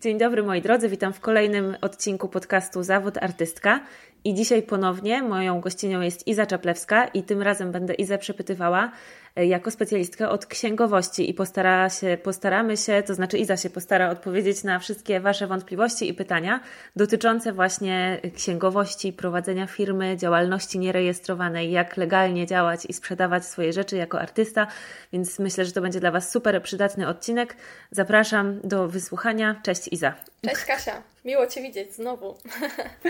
Dzień dobry moi drodzy, witam w kolejnym odcinku podcastu Zawód Artystka. I dzisiaj ponownie moją gościnią jest Iza Czaplewska i tym razem będę Izę przepytywała e, jako specjalistkę od księgowości i postara się, postaramy się, to znaczy Iza się postara odpowiedzieć na wszystkie Wasze wątpliwości i pytania dotyczące właśnie księgowości, prowadzenia firmy, działalności nierejestrowanej, jak legalnie działać i sprzedawać swoje rzeczy jako artysta, więc myślę, że to będzie dla Was super przydatny odcinek. Zapraszam do wysłuchania. Cześć Iza. Cześć Kasia, miło Cię widzieć znowu.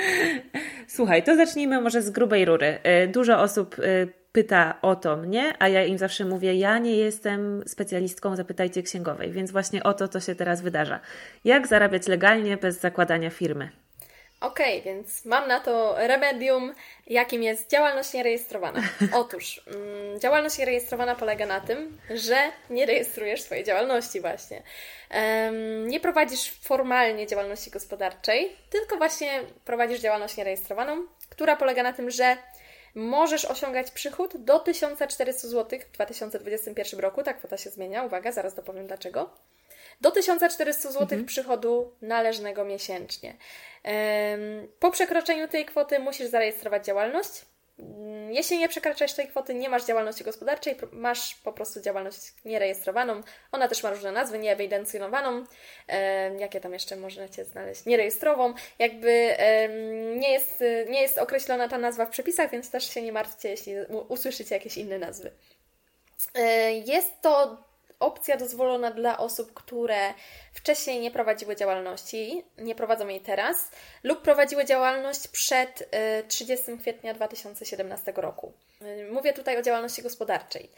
Słuchaj, to zacznijmy może z grubej rury. Y, dużo osób y, pyta o to mnie, a ja im zawsze mówię, ja nie jestem specjalistką, zapytajcie księgowej, więc właśnie o to to się teraz wydarza. Jak zarabiać legalnie bez zakładania firmy? Okej, okay, więc mam na to remedium, jakim jest działalność nierejestrowana. Otóż, mm, działalność nierejestrowana polega na tym, że nie rejestrujesz swojej działalności właśnie. Um, nie prowadzisz formalnie działalności gospodarczej, tylko właśnie prowadzisz działalność nierejestrowaną, która polega na tym, że możesz osiągać przychód do 1400 zł w 2021 roku. Ta kwota się zmienia, uwaga, zaraz dopowiem dlaczego do 1400 zł mhm. przychodu należnego miesięcznie. Po przekroczeniu tej kwoty musisz zarejestrować działalność. Mm, jeśli nie przekraczasz tej kwoty, nie masz działalności gospodarczej, masz po prostu działalność nierejestrowaną. Ona też ma różne nazwy, nieewidencjonowaną. Jakie tam jeszcze możecie znaleźć? Nierejestrową. Jakby nie jest, nie jest określona ta nazwa w przepisach, więc też się nie martwcie, jeśli usłyszycie jakieś inne nazwy. E, jest to opcja dozwolona dla osób, które wcześniej nie prowadziły działalności, nie prowadzą jej teraz, lub prowadziły działalność przed 30 y, kwietnia 2017 roku. Y, mówię tutaj o działalności gospodarczej.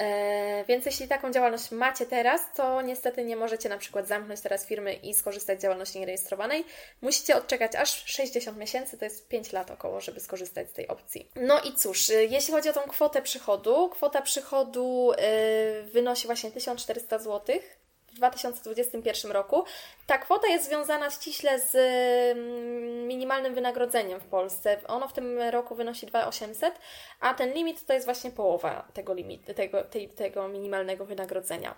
Y, więc jeśli taką działalność macie teraz, to niestety nie możecie na przykład zamknąć teraz firmy i skorzystać z działalności nierejestrowanej. Musicie odczekać aż 60 miesięcy, to jest 5 lat około, żeby skorzystać z tej opcji. No i cóż, jeśli chodzi o tą kwotę przychodu, kwota przychodu wynosi właśnie 1400 zł w 2021 roku. Ta kwota jest związana ściśle z mm, minimalnym wynagrodzeniem w Polsce. Ono w tym roku wynosi 2800, a ten limit to jest właśnie połowa tego, limitu, tego, tej, tego minimalnego wynagrodzenia.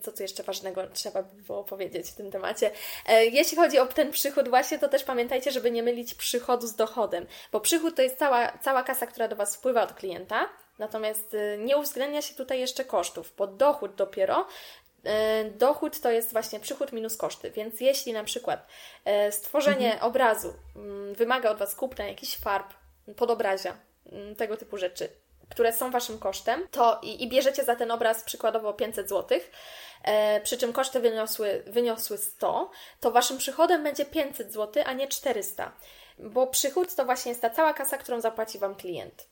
Co tu jeszcze ważnego trzeba by było powiedzieć w tym temacie? E, jeśli chodzi o ten przychód właśnie, to też pamiętajcie, żeby nie mylić przychodu z dochodem, bo przychód to jest cała, cała kasa, która do Was wpływa od klienta, Natomiast y, nie uwzględnia się tutaj jeszcze kosztów, bo dochód dopiero E, dochód to jest właśnie przychód minus koszty, więc jeśli na przykład e, stworzenie mhm. obrazu mm, wymaga od Was kupna jakichś farb, podobrazia, mm, tego typu rzeczy, które są Waszym kosztem, to i, i bierzecie za ten obraz przykładowo 500 zł, e, przy czym koszty wyniosły, wyniosły 100, to Waszym przychodem będzie 500 zł, a nie 400, bo przychód to właśnie jest ta cała kasa, którą zapłaci Wam klient.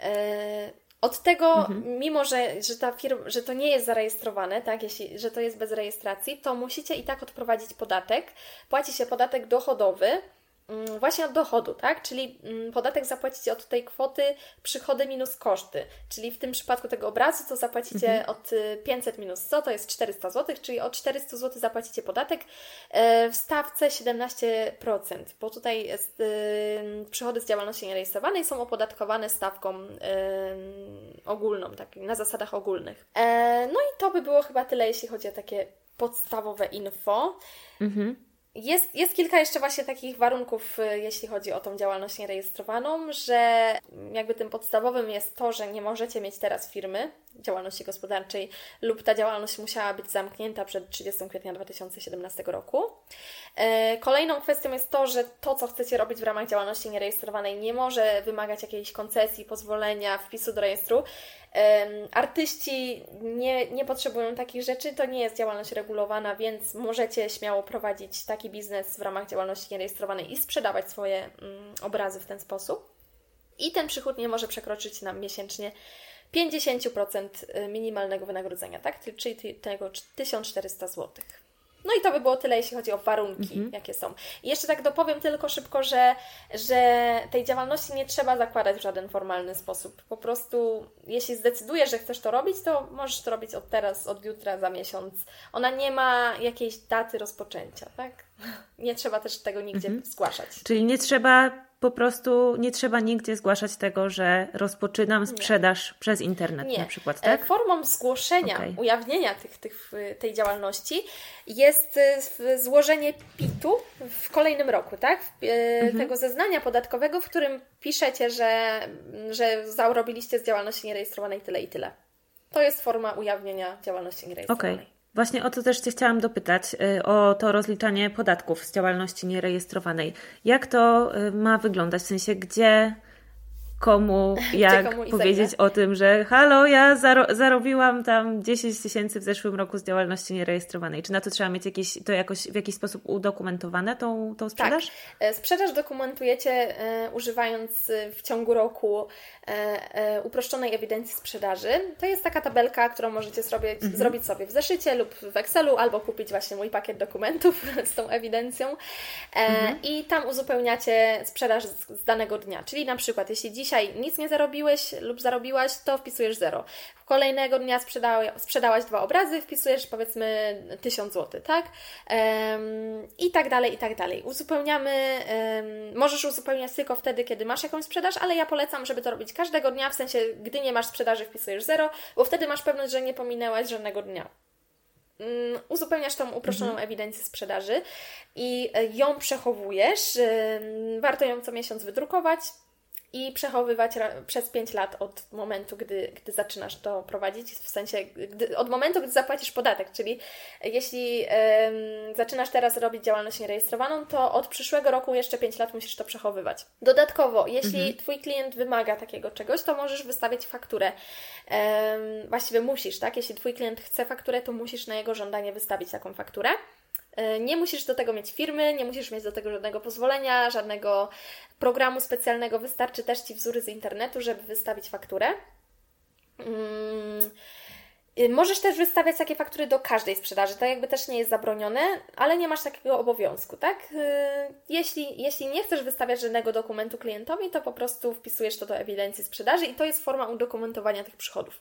E, od tego, mhm. mimo że, że ta firma, że to nie jest zarejestrowane, tak, jeśli, że to jest bez rejestracji, to musicie i tak odprowadzić podatek. Płaci się podatek dochodowy, właśnie od dochodu, tak? Czyli mm, podatek zapłacicie od tej kwoty przychody minus koszty. Czyli w tym przypadku tego obrazu to zapłacicie mhm. od 500 y, minus 100, to jest 400 zł, czyli od 400 zł zapłacicie podatek e, w stawce 17%, bo tutaj y, przychody z działalności nierejestrowanej są opodatkowane stawką y, ogólną, tak, na zasadach ogólnych. E, no i to by było chyba tyle, jeśli chodzi o takie podstawowe info. Mhm. Jest, jest kilka jeszcze właśnie takich warunków, y, jeśli chodzi o tą działalność nierejestrowaną, że jakby tym podstawowym jest to, że nie możecie mieć teraz firmy działalności gospodarczej lub ta działalność musiała być zamknięta przed 30 kwietnia 2017 roku. E, kolejną kwestią jest to, że to, co chcecie robić w ramach działalności nierejestrowanej, nie może wymagać jakiejś koncesji, pozwolenia, wpisu do rejestru. Artyści nie, nie potrzebują takich rzeczy, to nie jest działalność regulowana, więc możecie śmiało prowadzić taki biznes w ramach działalności nierejestrowanej i sprzedawać swoje mm, obrazy w ten sposób. I ten przychód nie może przekroczyć nam miesięcznie 50% y, minimalnego wynagrodzenia, tak? czyli tego 1400 zł. No i to by było tyle, jeśli chodzi o warunki, mhm. jakie są. I jeszcze tak dopowiem tylko szybko, że, że tej działalności nie trzeba zakładać w żaden formalny sposób. Po prostu, jeśli zdecydujesz, że chcesz to robić, to możesz to robić od teraz, od jutra, za miesiąc. Ona nie ma jakiejś daty rozpoczęcia, tak? Nie trzeba też tego nigdzie mhm. zgłaszać. Czyli nie trzeba po prostu nie trzeba nigdzie zgłaszać tego, że rozpoczynam sprzedaż nie. przez internet nie. na przykład, tak? Formą zgłoszenia, okay. ujawnienia tych, tych, tej działalności jest złożenie PIT-u w kolejnym roku, tak? Mhm. Tego zeznania podatkowego, w którym piszecie, że, że zarobiliście z działalności nierejestrowanej tyle i tyle. To jest forma ujawnienia działalności nierejestrowanej. Okay. Właśnie o to też Cię chciałam dopytać, y, o to rozliczanie podatków z działalności nierejestrowanej. Jak to y, ma wyglądać? W sensie, gdzie komu, jak komu powiedzieć o tym, że halo, ja zaro zarobiłam tam 10 tysięcy w zeszłym roku z działalności nierejestrowanej. Czy na to trzeba mieć jakieś, to jakoś w jakiś sposób udokumentowane, tą, tą sprzedaż? Tak. E, sprzedaż dokumentujecie e, używając e, w ciągu roku uproszczonej ewidencji sprzedaży. To jest taka tabelka, którą możecie zrobić, mhm. zrobić sobie w zeszycie lub w Excelu, albo kupić właśnie mój pakiet dokumentów z tą ewidencją. E, mhm. I tam uzupełniacie sprzedaż z, danego dnia. Czyli na przykład, jeśli dzisiaj nic nie zarobiłeś lub zarobiłaś, to wpisujesz zero. Kolejnego dnia sprzedałaś dwa obrazy, wpisujesz powiedzmy 1000 zł, tak? Um, I tak dalej, i tak dalej. Uzupełniamy, um, możesz uzupełniać tylko wtedy, kiedy masz jakąś sprzedaż, ale ja polecam, żeby to robić każdego dnia, w sensie, gdy nie masz sprzedaży, wpisujesz zero, bo wtedy masz pewność, że nie pominęłaś żadnego dnia um, uzupełniasz tą uproszczoną mhm. ewidencję sprzedaży i e, ją przechowujesz. Warto ją co miesiąc wydrukować, i przechowywać przez 5 lat od momentu, gdy, gdy zaczynasz to prowadzić, w sensie gdy, od momentu, gdy zapłacisz podatek, czyli jeśli zaczynasz teraz robić działalność nierejestrowaną, to od przyszłego roku jeszcze 5 lat musisz to przechowywać. Dodatkowo, jeśli mhm. Twój klient wymaga takiego czegoś, to możesz wystawiać fakturę. właściwie musisz, tak? Jeśli Twój klient chce fakturę, to musisz na jego żądanie wystawić taką fakturę. E, nie musisz do tego mieć firmy, nie musisz mieć do tego żadnego pozwolenia, żadnego programu specjalnego. Wystarczy też Ci wzór z internetu, żeby wystawić fakturę. Mm, możesz też wystawiać takie faktury do każdej sprzedaży, to jakby też nie jest zabronione, ale nie masz takiego obowiązku, tak? Y, jeśli, jeśli nie chcesz wystawiać żadnego dokumentu klientowi, to po prostu wpisujesz to do ewidencji sprzedaży i to jest forma udokumentowania tych przychodów.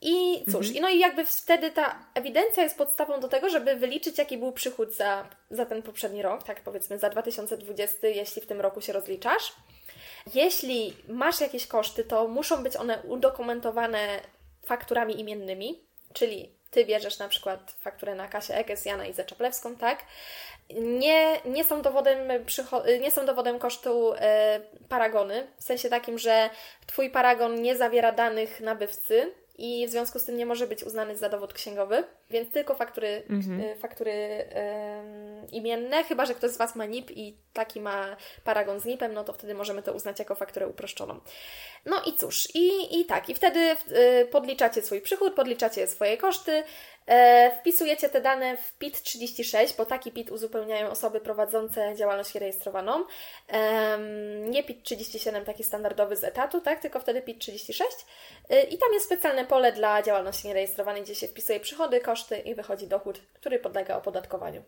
I cóż, mhm. i no i jakby wtedy ta ewidencja jest podstawą do tego, żeby wyliczyć, jaki był przychód za, za ten poprzedni rok, tak powiedzmy za 2020, jeśli w tym roku się rozliczasz. Jeśli masz jakieś koszty, to muszą być one udokumentowane fakturami imiennymi, czyli Ty bierzesz na przykład fakturę na Kasię Ekes, Jana i Zaczaplewską, tak? Nie, nie, są dowodem nie są dowodem kosztu e, paragony, w sensie takim, że Twój paragon nie zawiera danych nabywcy, i w związku z tym nie może być uznany za dowód księgowy, więc tylko faktury, mhm. Y, faktury um, imienne, chyba że ktoś z Was ma NIP i taki ma paragon z NIP-em, no to wtedy możemy to uznać jako fakturę uproszczoną. No i cóż, i, i tak, i wtedy y, podliczacie swój przychód, podliczacie swoje koszty, E, wpisujecie te dane w PIT 36, bo taki PIT uzupełniają osoby prowadzące działalność rejestrowaną. Nie PIT 37, taki standardowy z etatu, tak? tylko wtedy PIT 36. E, I tam jest specjalne pole dla działalności nierejestrowanej, gdzie się wpisuje przychody, koszty i wychodzi dochód, który podlega opodatkowaniu.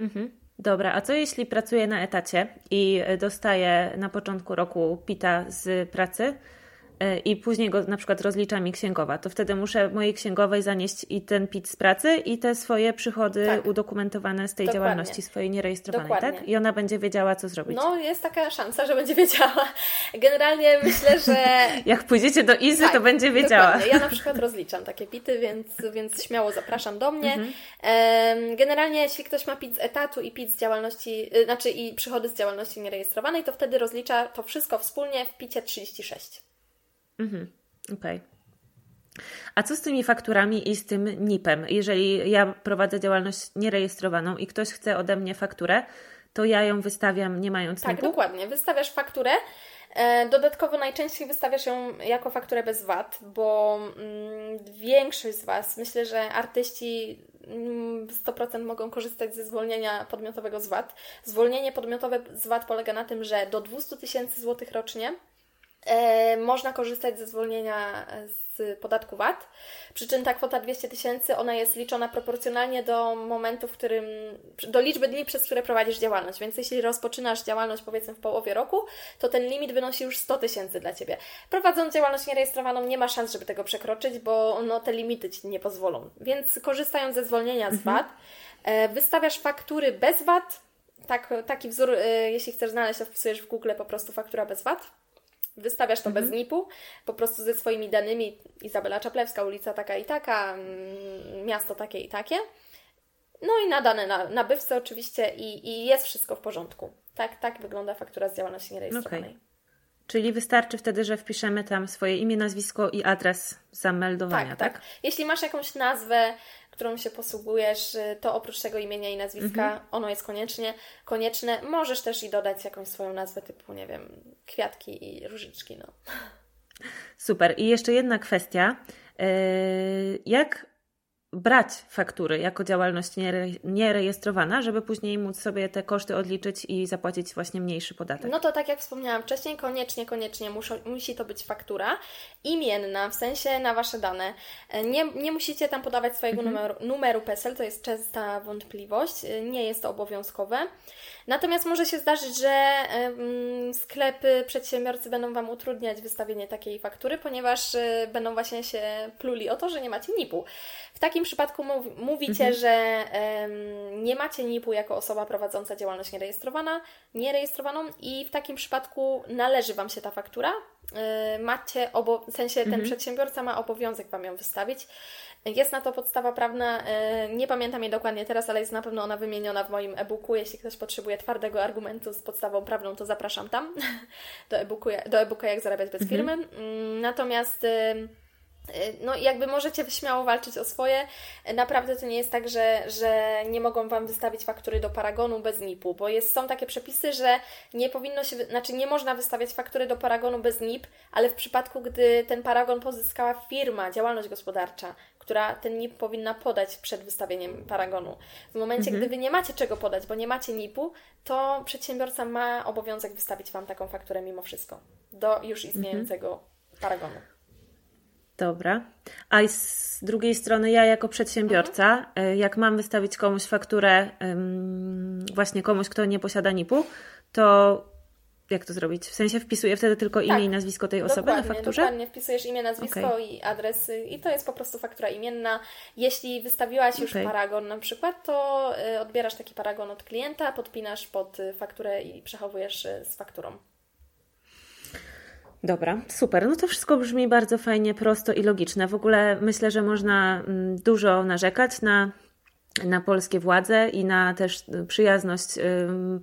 Mhm. Dobra, a co jeśli pracuję na etacie i dostaję na początku roku PITA z pracy? E, i później go na przykład rozlicza mi księgowa, to wtedy muszę mojej księgowej zanieść i ten PIT z pracy i te swoje przychody tak. udokumentowane z tej Dokładnie. działalności swojej nierejestrowanej, Dokładnie. tak? I ona będzie wiedziała, co zrobić. No, jest taka szansa, że będzie wiedziała. Generalnie myślę, że... Jak pójdziecie do Izy, tak, to będzie wiedziała. Dokładnie. Ja na przykład rozliczam takie PITy, więc, więc śmiało zapraszam do mnie. Mhm. Generalnie, jeśli ktoś ma PIT z etatu i PIT z działalności, y, znaczy i przychody z działalności nierejestrowanej, to wtedy rozlicza to wszystko wspólnie w PITie 36. Mhm, okej. Okay. A co z tymi fakturami i z tym NIP-em? Jeżeli ja prowadzę działalność nierejestrowaną i ktoś chce ode mnie fakturę, to ja ją wystawiam nie mając Tak, NIP-u? dokładnie. Wystawiasz fakturę. E, dodatkowo najczęściej wystawiasz ją jako fakturę bez VAT, bo mm, większość z Was, myślę, że artyści 100% mm, mogą korzystać ze zwolnienia podmiotowego z VAT. Zwolnienie podmiotowe z VAT polega na tym, że do 200 tysięcy złotych rocznie można korzystać ze zwolnienia z podatku VAT. Przy czym ta kwota 200 tysięcy, ona jest liczona proporcjonalnie do momentu, w którym, do liczby dni, przez które prowadzisz działalność. Więc jeśli rozpoczynasz działalność powiedzmy w połowie roku, to ten limit wynosi już 100 tysięcy dla Ciebie. Prowadząc działalność nierejestrowaną nie ma szans, żeby tego przekroczyć, bo no, te limity Ci nie pozwolą. Więc korzystając ze zwolnienia z mhm. VAT, e, wystawiasz faktury bez VAT, tak, taki wzór, y, jeśli chcesz znaleźć, to wpisujesz w Google po prostu faktura bez VAT. Wystawiasz to mhm. bez NIP-u, po prostu ze swoimi danymi Izabela Czaplewska, ulica taka i taka, mm, miasto takie i takie. No i nadane na nabywcę oczywiście i, i jest wszystko w porządku. Tak, tak wygląda faktura z działalności nierejestrowanej. Okay. Czyli wystarczy wtedy, że wpiszemy tam swoje imię, nazwisko i adres zameldowania, tak? Tak. tak. Jeśli masz jakąś nazwę, którą się posługujesz, y, to oprócz tego imienia i nazwiska, mhm. ono jest koniecznie konieczne. Możesz też i dodać jakąś swoją nazwę typu, nie wiem, kwiatki i różyczki, no. Super. I jeszcze jedna kwestia. Y, jak brać faktury jako działalność nierejestrowana, żeby później móc sobie te koszty odliczyć i zapłacić właśnie mniejszy podatek. No to tak jak wspomniałam wcześniej, koniecznie, koniecznie muszą, musi to być faktura imienna, w sensie na Wasze dane. Nie, nie musicie tam podawać swojego mhm. numeru, numeru PESEL, to jest częsta wątpliwość, nie jest to obowiązkowe. Natomiast może się zdarzyć, że sklepy, przedsiębiorcy będą Wam utrudniać wystawienie takiej faktury, ponieważ y, będą właśnie się pluli o to, że nie macie NIP-u. W takim przypadku mówicie, mhm. że nie macie NIP-u jako osoba prowadząca działalność nierejestrowana, nierejestrowaną i w takim przypadku należy Wam się ta faktura. Y, macie, obo- w sensie ten mhm. przedsiębiorca ma obowiązek Wam ją wystawić. Jest na to podstawa prawna, e, nie pamiętam jej dokładnie teraz, ale jest na pewno ona wymieniona w moim e-booku. Jeśli ktoś potrzebuje twardego argumentu z podstawą prawną, to zapraszam tam do e-booku, do e-booka Jak zarabiać bez mhm. firmy. Mm, natomiast Y, no jakby możecie śmiało walczyć o swoje. Naprawdę to nie jest tak, że, że nie mogą Wam wystawić faktury do Paragonu bez NIP-u, bo jest, są takie przepisy, że nie powinno się, znaczy nie można wystawiać faktury do Paragonu bez NIP, ale w przypadku, gdy ten Paragon pozyskała firma, działalność gospodarcza, która ten NIP powinna podać przed wystawieniem Paragonu. W momencie, mhm. gdy Wy nie macie czego podać, bo nie macie NIP-u, to przedsiębiorca ma obowiązek wystawić Wam taką fakturę mimo wszystko do już istniejącego mhm. Paragonu. Dobra. A z drugiej strony, ja jako przedsiębiorca, mhm. jak mam wystawić komuś fakturę, właśnie komuś, kto nie posiada NIP-u, to jak to zrobić? W sensie wpisuję wtedy tylko imię tak, i nazwisko tej osoby na fakturze? Dokładnie, wpisujesz imię, nazwisko okay. i adres i to jest po prostu faktura imienna. Jeśli wystawiłaś już okay. paragon na przykład, to y, odbierasz taki paragon od klienta, podpinasz pod y, fakturę i przechowujesz y, z fakturą. Dobra, super. No to wszystko brzmi bardzo fajnie, prosto i logiczne. W ogóle myślę, że można mm, dużo narzekać na, na polskie władze i na też przyjazność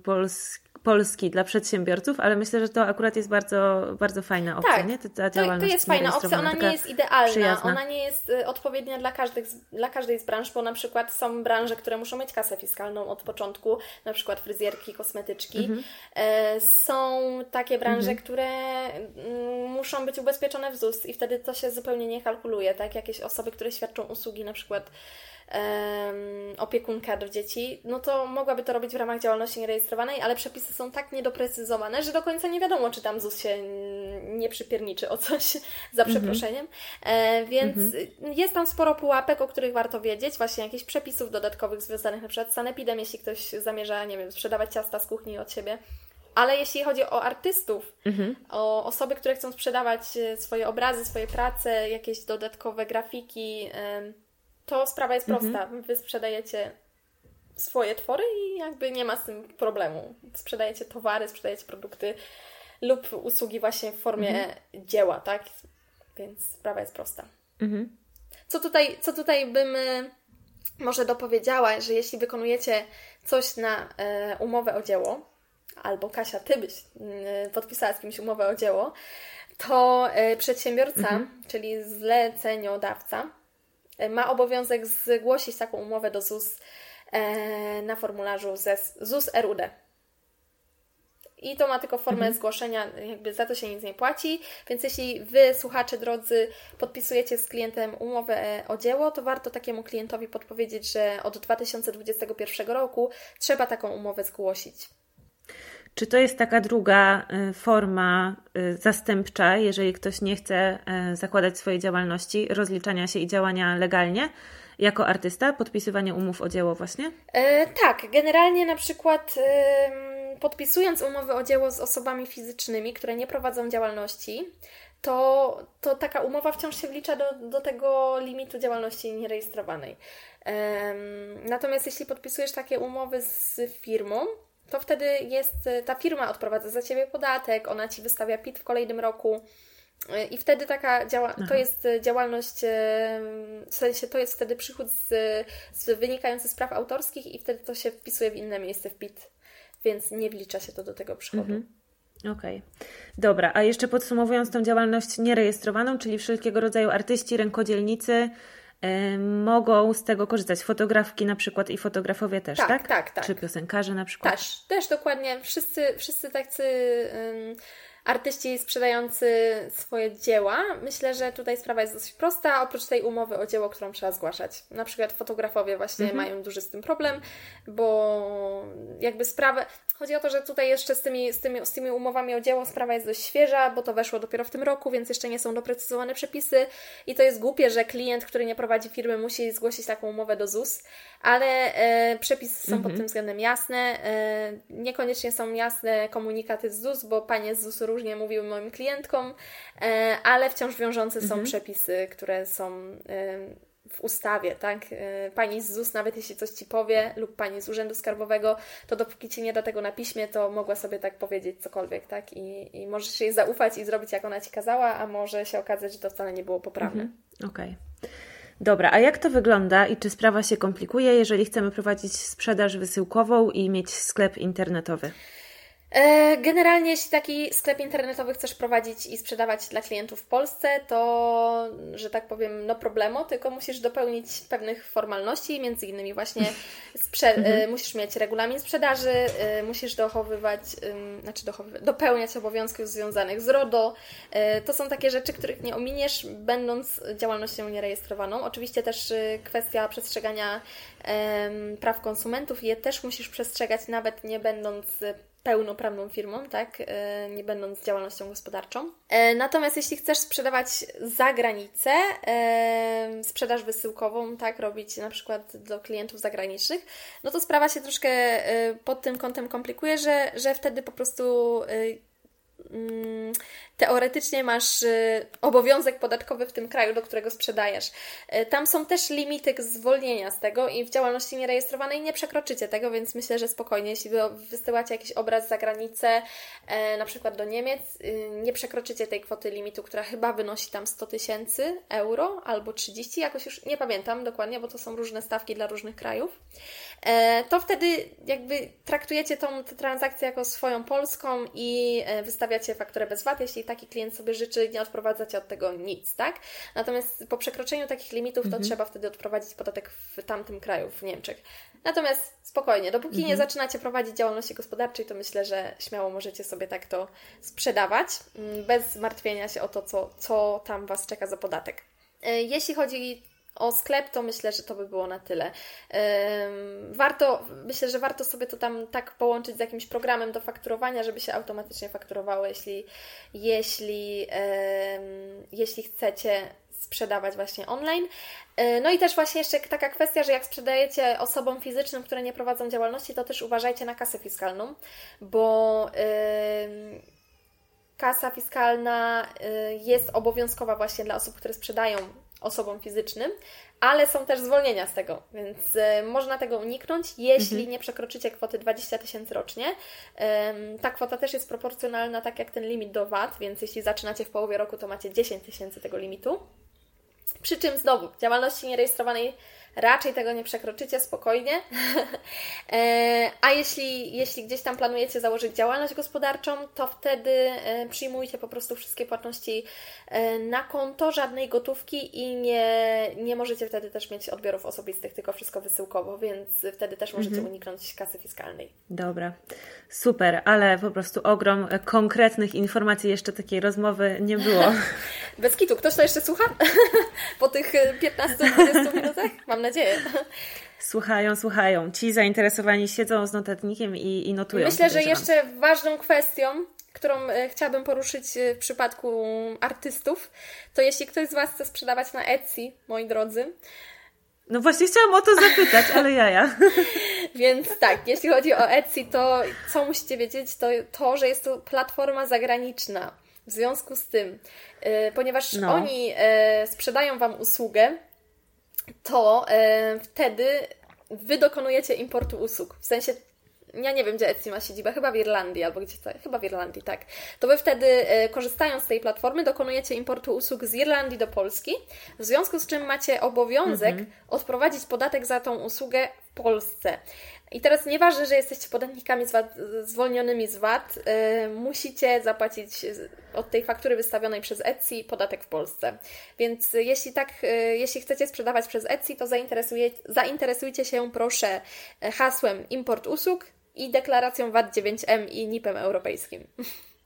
Polski Polski dla przedsiębiorców, ale myślę, że to akurat jest bardzo, bardzo fajna opcja, tak, nie? Ta działalność to, to jest fajna opcja, ona nie jest idealna, przyjazna. ona nie jest y, odpowiednia dla, każdych, dla każdej z branż, bo na przykład są branże, które muszą mieć kasę fiskalną od początku, na przykład fryzjerki, kosmetyczki. Mhm. E, są takie branże, mhm. które mm, muszą być ubezpieczone w ZUS i wtedy to się zupełnie nie kalkuluje, tak? Jakieś osoby, które świadczą usługi na przykład opiekunka do dzieci, no to mogłaby to robić w ramach działalności nierejestrowanej, ale przepisy są tak niedoprecyzowane, że do końca nie wiadomo, czy tam ZUS się nie przypierniczy o coś, za mhm. przeproszeniem. E, więc mhm. jest tam sporo pułapek, o których warto wiedzieć, właśnie jakichś przepisów dodatkowych związanych na przykład z sanepidem, jeśli ktoś zamierza, nie wiem, sprzedawać ciasta z kuchni od siebie. Ale jeśli chodzi o artystów, mhm. o osoby, które chcą sprzedawać e, swoje obrazy, swoje prace, jakieś dodatkowe grafiki, to sprawa jest mhm. prosta. Wy sprzedajecie swoje twory i jakby nie ma z tym problemu. Sprzedajecie towary, sprzedajecie produkty lub usługi właśnie w formie mhm. dzieła, tak? Więc sprawa jest prosta. Mhm. Co, tutaj, co tutaj bym y, może dopowiedziała, że jeśli wykonujecie coś na e, umowę o dzieło, albo Kasia, ty byś e, podpisała z kimś umowę o dzieło, to e, przedsiębiorca, mhm. czyli zleceniodawca, ma obowiązek zgłosić taką umowę do ZUS e, na formularzu ZUS RUD. I to ma tylko formę mhm. zgłoszenia, jakby za to się nic nie płaci. Więc jeśli Wy, słuchacze drodzy, podpisujecie z klientem umowę e, o dzieło, to warto takiemu klientowi podpowiedzieć, że od 2021 roku trzeba taką umowę zgłosić. Czy to jest taka druga y, forma y, zastępcza, jeżeli ktoś nie chce y, zakładać swojej działalności, rozliczania się i działania legalnie? Jako artysta, podpisywanie umów o dzieło właśnie? E, tak, generalnie na przykład podpisując umowy o dzieło z osobami fizycznymi, które nie prowadzą działalności, to, to taka umowa wciąż się wlicza do, do tego limitu działalności nierejestrowanej. Natomiast jeśli podpisujesz takie umowy z firmą, to wtedy jest, ta firma odprowadza za Ciebie podatek, ona Ci wystawia PIT w kolejnym roku. I wtedy taka działa, to jest działalność, w sensie to jest wtedy przychód z, z wynikający z praw autorskich i wtedy to się wpisuje w inne miejsce w PIT, więc nie wlicza się to do tego przychodu. Mhm. Okej. Okay. Dobra, a jeszcze podsumowując tą działalność nierejestrowaną, czyli wszelkiego rodzaju artyści, rękodzielnicy mogą z tego korzystać. Fotografki na przykład i fotografowie też, tak? Tak, tak. tak. Czy piosenkarze na przykład? Też, też dokładnie. Wszyscy, wszyscy tacy artyści sprzedający swoje dzieła. Myślę, że tutaj sprawa jest dosyć prosta, oprócz tej umowy o dzieło, którą trzeba zgłaszać. Na przykład fotografowie właśnie mhm. mają duży z tym problem, bo jakby sprawę. Chodzi o to, że tutaj jeszcze z tymi, z, tymi, z tymi umowami o dzieło sprawa jest dość świeża, bo to weszło dopiero w tym roku, więc jeszcze nie są doprecyzowane przepisy i to jest głupie, że klient, który nie prowadzi firmy, musi zgłosić taką umowę do ZUS, ale e, przepisy są mhm. pod tym względem jasne. E, niekoniecznie są jasne komunikaty z ZUS, bo panie z ZUS różnie mówiły moim klientkom, e, ale wciąż wiążące są mhm. przepisy, które są e, w ustawie, tak? E, pani z ZUS, nawet jeśli coś Ci powie, lub Pani z Urzędu Skarbowego, to dopóki Ci nie da tego na piśmie, to mogła sobie tak powiedzieć cokolwiek, tak? I, i możesz jej zaufać i zrobić, jak ona Ci kazała, a może się okazać, że to wcale nie było poprawne. Mhm. Okej. Okay. Dobra, a jak to wygląda i czy sprawa się komplikuje, jeżeli chcemy prowadzić sprzedaż wysyłkową i mieć sklep internetowy? E, generalnie, jeśli taki sklep internetowy chcesz prowadzić i sprzedawać dla klientów w Polsce, to, że tak powiem, no problemu, tylko musisz dopełnić pewnych formalności, między innymi właśnie sprze- e, mhm. musisz mieć regulamin sprzedaży, e, musisz dochowywać, znaczy dochowywać, dopełniać obowiązków związanych z RODO. To są takie rzeczy, których nie ominiesz, będąc działalnością nierejestrowaną. Oczywiście też kwestia przestrzegania praw konsumentów, je też musisz przestrzegać, nawet nie będąc pełnoprawną firmą, tak, e, nie będąc działalnością gospodarczą. E, natomiast jeśli chcesz sprzedawać za granicę, e, sprzedaż wysyłkową, tak, robić na przykład do klientów zagranicznych, no to sprawa się troszkę pod tym kątem komplikuje, że, że wtedy po prostu teoretycznie masz y, obowiązek podatkowy w tym kraju, do którego sprzedajesz. Y, tam są też limity zwolnienia z tego i w działalności nierejestrowanej nie przekroczycie tego, więc myślę, że spokojnie, jeśli wy wysyłacie jakiś obraz za granicę, e, na przykład do Niemiec, y, nie przekroczycie tej kwoty limitu, która chyba wynosi tam 100 tysięcy euro albo 30, jakoś już nie pamiętam dokładnie, bo to są różne stawki dla różnych krajów. E, to wtedy jakby traktujecie tą transakcję jako swoją polską i e, wystawiacie fakturę bez VAT, jeśli taki klient sobie życzy, nie odprowadzacie od tego nic, tak? Natomiast po przekroczeniu takich limitów to mhm. trzeba wtedy odprowadzić podatek w tamtym kraju, w Niemczech. Natomiast spokojnie, dopóki mhm. nie zaczynacie prowadzić działalności gospodarczej, to myślę, że śmiało możecie sobie tak to sprzedawać, mm, bez martwienia się o to, co, co tam Was czeka za podatek. E, jeśli chodzi o sklep, to myślę, że to by było na tyle. Warto, myślę, że warto sobie to tam tak połączyć z jakimś programem do fakturowania, żeby się automatycznie fakturowało, jeśli, jeśli, jeśli chcecie sprzedawać właśnie online. E, no i też właśnie jeszcze taka kwestia, że jak sprzedajecie osobom fizycznym, które nie prowadzą działalności, to też uważajcie na kasę fiskalną, bo kasa fiskalna y, jest obowiązkowa właśnie dla osób, które sprzedają osobom fizycznym, ale są też zwolnienia z tego, więc y, można tego uniknąć, jeśli mhm. nie przekroczycie kwoty 20 tysięcy rocznie. ta kwota też jest proporcjonalna, tak jak ten limit do VAT, więc jeśli zaczynacie w połowie roku, to macie 10 tysięcy tego limitu. Przy czym znowu, działalności nierejestrowanej raczej tego nie przekroczycie spokojnie. E, a jeśli, jeśli gdzieś tam planujecie założyć działalność gospodarczą, to wtedy e, przyjmujcie po prostu wszystkie płatności e, na konto, żadnej gotówki i nie, nie możecie wtedy też mieć odbiorów osobistych, tylko wszystko wysyłkowo, więc wtedy też możecie mhm. uniknąć kasy fiskalnej. Dobra, super, ale po prostu ogrom konkretnych informacji, jeszcze takiej rozmowy nie było. Bez kitu, ktoś to jeszcze słucha? po tych 15-20 minutach? Mam nadzieję. Słuchają, słuchają. Ci zainteresowani siedzą z notatnikiem i, i notują. Myślę, że jeszcze ważną kwestią, którą e, chciałabym poruszyć e, w przypadku artystów, to jeśli ktoś z Was chce sprzedawać na Etsy, moi drodzy, no właśnie chciałam o to zapytać, ale ja ja. Więc tak, jeśli chodzi o Etsy, to co musicie wiedzieć, to to, że jest to platforma zagraniczna. W związku z tym, yy, ponieważ no. oni sprzedają Wam usługę, to e, wtedy Wy dokonujecie importu usług. W sensie ja nie wiem, gdzie Etsy ma siedzibę, chyba w Irlandii albo gdzie to, chyba w Irlandii, tak. To Wy wtedy, e, korzystając z tej platformy, dokonujecie importu usług z Irlandii do Polski, w związku z czym macie obowiązek mhm. odprowadzić podatek za tą usługę Polsce. I teraz nieważne, że jesteście podatnikami z VAT, zwolnionymi z VAT, yy, musicie zapłacić od tej faktury wystawionej przez Etsy podatek w Polsce. Więc jeśli tak, yy, jeśli chcecie sprzedawać przez Etsy, to zainteresujcie się proszę hasłem import usług i deklaracją VAT 9M i NIP-em europejskim.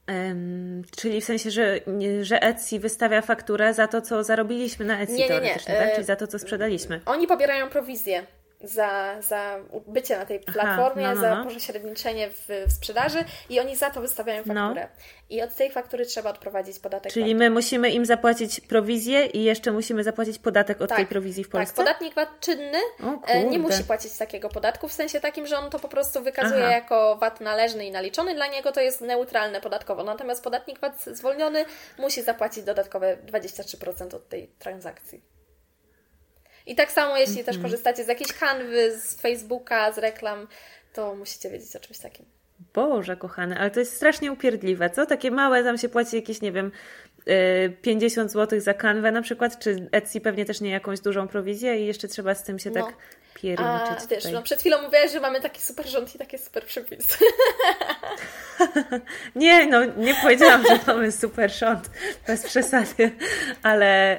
Um, czyli w sensie, że, że Etsy wystawia fakturę za to, co zarobiliśmy na Etsy nie, nie, nie. tak? Czyli za to, co sprzedaliśmy. Oni pobierają prowizję za, za bycie na tej platformie, Aha, no, no, no. za pośredniczenie w, w, sprzedaży i oni za to wystawiają no. fakturę. I od tej faktury trzeba odprowadzić podatek. Czyli VAT. my musimy im zapłacić prowizję i jeszcze musimy zapłacić podatek od tak, tej prowizji w tak. Polsce? Tak, podatnik VAT czynny e, nie musi płacić takiego podatku, w sensie takim, że on to po prostu wykazuje Aha. jako VAT należny i naliczony, dla niego to jest neutralne podatkowo. Natomiast podatnik VAT zwolniony musi zapłacić dodatkowe 23% od tej transakcji. I tak samo, jeśli mm -hmm. też mhm. korzystacie z jakiejś kanwy, z Facebooka, z reklam, to musicie wiedzieć o czymś takim. Boże, kochane, ale to jest strasznie upierdliwe, co? Takie małe, tam się płaci jakieś, nie wiem, 50 y, zł za kanwę na przykład, czy Etsy pewnie też nie jakąś dużą prowizję i jeszcze trzeba z tym się no. tak pierniczyć. A, wiesz, no przed chwilą mówiłaś, że mamy taki super rząd i takie super przepisy. nie, no nie powiedziałam, że mamy super rząd, bez przesady, ale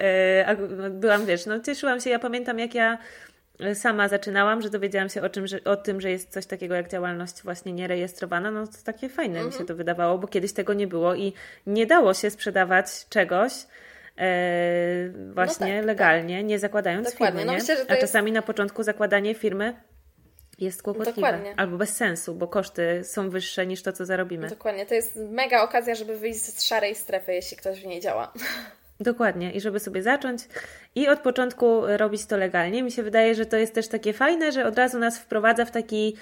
yy, byłam, wiesz, no cieszyłam się, ja pamiętam jak ja sama zaczynałam, że dowiedziałam się o, czym, że, o tym, że jest coś takiego jak działalność właśnie nierejestrowana, no to takie fajne mi się mhm. to wydawało, bo kiedyś tego nie było i nie dało się sprzedawać czegoś, E, właśnie no tak, legalnie, tak. nie zakładając Dokładnie. firmy. No myślę, A czasami jest... na początku zakładanie firmy jest kłopotliwe Dokładnie. albo bez sensu, bo koszty są wyższe niż to, co zarobimy. Dokładnie, to jest mega okazja, żeby wyjść z szarej strefy, jeśli ktoś w niej działa. Dokładnie, i żeby sobie zacząć i od początku robić to legalnie. Mi się wydaje, że to jest też takie fajne, że od razu nas wprowadza w taki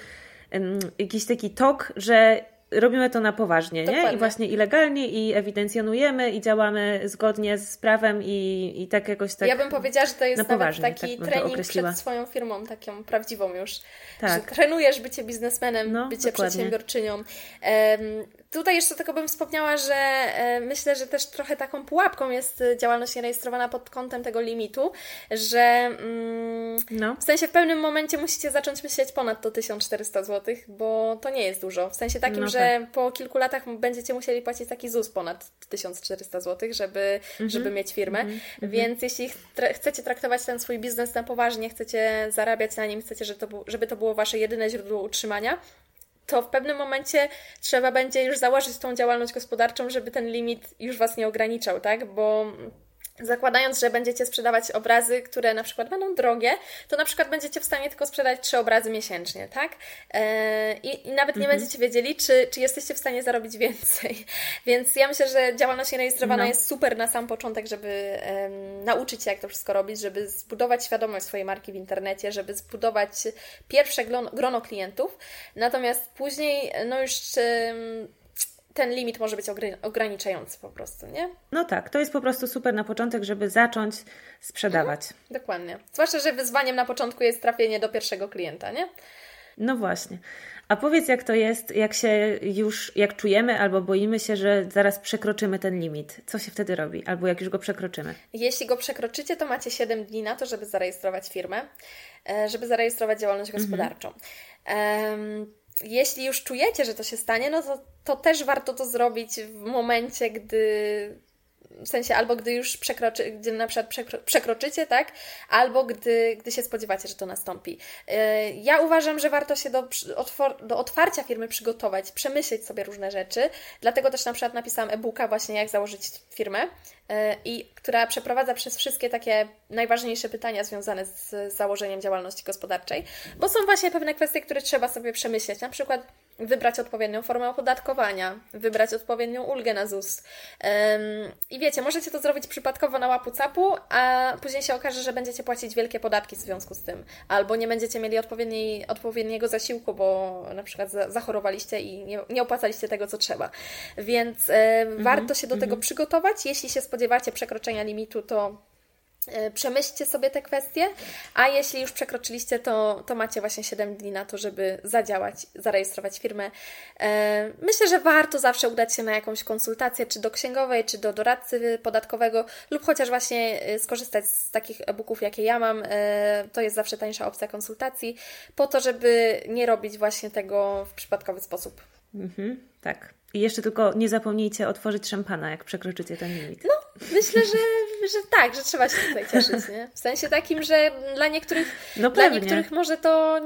jakiś taki tok, że robimy to na poważnie, nie? I właśnie i legalnie, i ewidencjonujemy, i działamy zgodnie z prawem, i, i tak jakoś tak. Ja bym powiedziała, że to jest na poważnie, taki tak trening przed swoją firmą, taką prawdziwą już. Tak. Że trenujesz bycie biznesmenem, no, bycie dokładnie. przedsiębiorczynią. Um, Tutaj jeszcze tylko bym wspomniała, że e, myślę, że też trochę taką pułapką jest działalność nierejestrowana pod kątem tego limitu, że mm, no. w sensie w pewnym momencie musicie zacząć myśleć ponad to 1400 zł, bo to nie jest dużo. W sensie takim, no że tak. po kilku latach będziecie musieli płacić taki ZUS ponad 1400 zł, żeby, mhm. żeby mieć firmę. Mhm. mhm. Więc jeśli tra chcecie traktować ten swój biznes na poważnie, chcecie zarabiać na nim, chcecie, żeby to, żeby to było Wasze jedyne źródło utrzymania, to w pewnym momencie trzeba będzie już założyć tą działalność gospodarczą, żeby ten limit już Was nie ograniczał, tak? Bo Zakładając, że będziecie sprzedawać obrazy, które na przykład będą drogie, to na przykład będziecie w stanie tylko sprzedać trzy obrazy miesięcznie, tak? E, I, i nawet nie mhm. będziecie wiedzieli, czy, czy jesteście w stanie zarobić więcej. Więc ja myślę, że działalność nierejestrowana no. jest super na sam początek, żeby um, nauczyć się, jak to wszystko robić, żeby zbudować świadomość swojej marki w internecie, żeby zbudować pierwsze grono, grono klientów. Natomiast później, no już. Um, ten limit może być ograniczający po prostu, nie? No tak, to jest po prostu super na początek, żeby zacząć sprzedawać. Mhm, dokładnie. Zwłaszcza, że wyzwaniem na początku jest trafienie do pierwszego klienta, nie? No właśnie. A powiedz, jak to jest, jak się już, jak czujemy albo boimy się, że zaraz przekroczymy ten limit. Co się wtedy robi? Albo jak już go przekroczymy? Jeśli go przekroczycie, to macie 7 dni na to, żeby zarejestrować firmę, e, żeby zarejestrować działalność mhm. gospodarczą. Jeśli już czujecie, że to się stanie, no to, to też warto to zrobić w momencie, gdy w sensie albo gdy już przekroczy, gdy na przykład przekro, przekroczycie, tak? Albo gdy, gdy się spodziewacie, że to nastąpi. E, ja uważam, że warto się do, do otwarcia firmy przygotować, przemyśleć sobie różne rzeczy. Dlatego też na przykład napisałam e-booka właśnie jak założyć firmę e, i która przeprowadza przez wszystkie takie najważniejsze pytania związane z założeniem działalności gospodarczej, bo są właśnie pewne kwestie, które trzeba sobie przemyśleć. Na przykład wybrać odpowiednią formę opodatkowania, wybrać odpowiednią ulgę na ZUS. I wiecie, możecie to zrobić przypadkowo na łapu capu, a później się okaże, że będziecie płacić wielkie podatki w związku z tym. Albo nie będziecie mieli odpowiedniej, odpowiedniego zasiłku, bo na przykład zachorowaliście i nie, nie opłacaliście tego, co trzeba. Więc mhm, warto się do tego mhm. przygotować. Jeśli się spodziewacie przekroczenia limitu, to przemyślcie sobie te kwestie, a jeśli już przekroczyliście, to, to macie właśnie 7 dni na to, żeby zadziałać, zarejestrować firmę. E, myślę, że warto zawsze udać się na jakąś konsultację, czy do księgowej, czy do doradcy podatkowego, lub chociaż właśnie e, skorzystać z takich e-booków, jakie ja mam. To jest zawsze tańsza opcja konsultacji, po to, żeby nie robić właśnie tego w przypadkowy sposób. Mhm, tak. I jeszcze tylko nie zapomnijcie otworzyć szampana, jak przekroczycie ten limit. No, myślę, że, że tak, że trzeba się tutaj cieszyć, nie? W sensie takim, że dla niektórych, no dla niektórych może to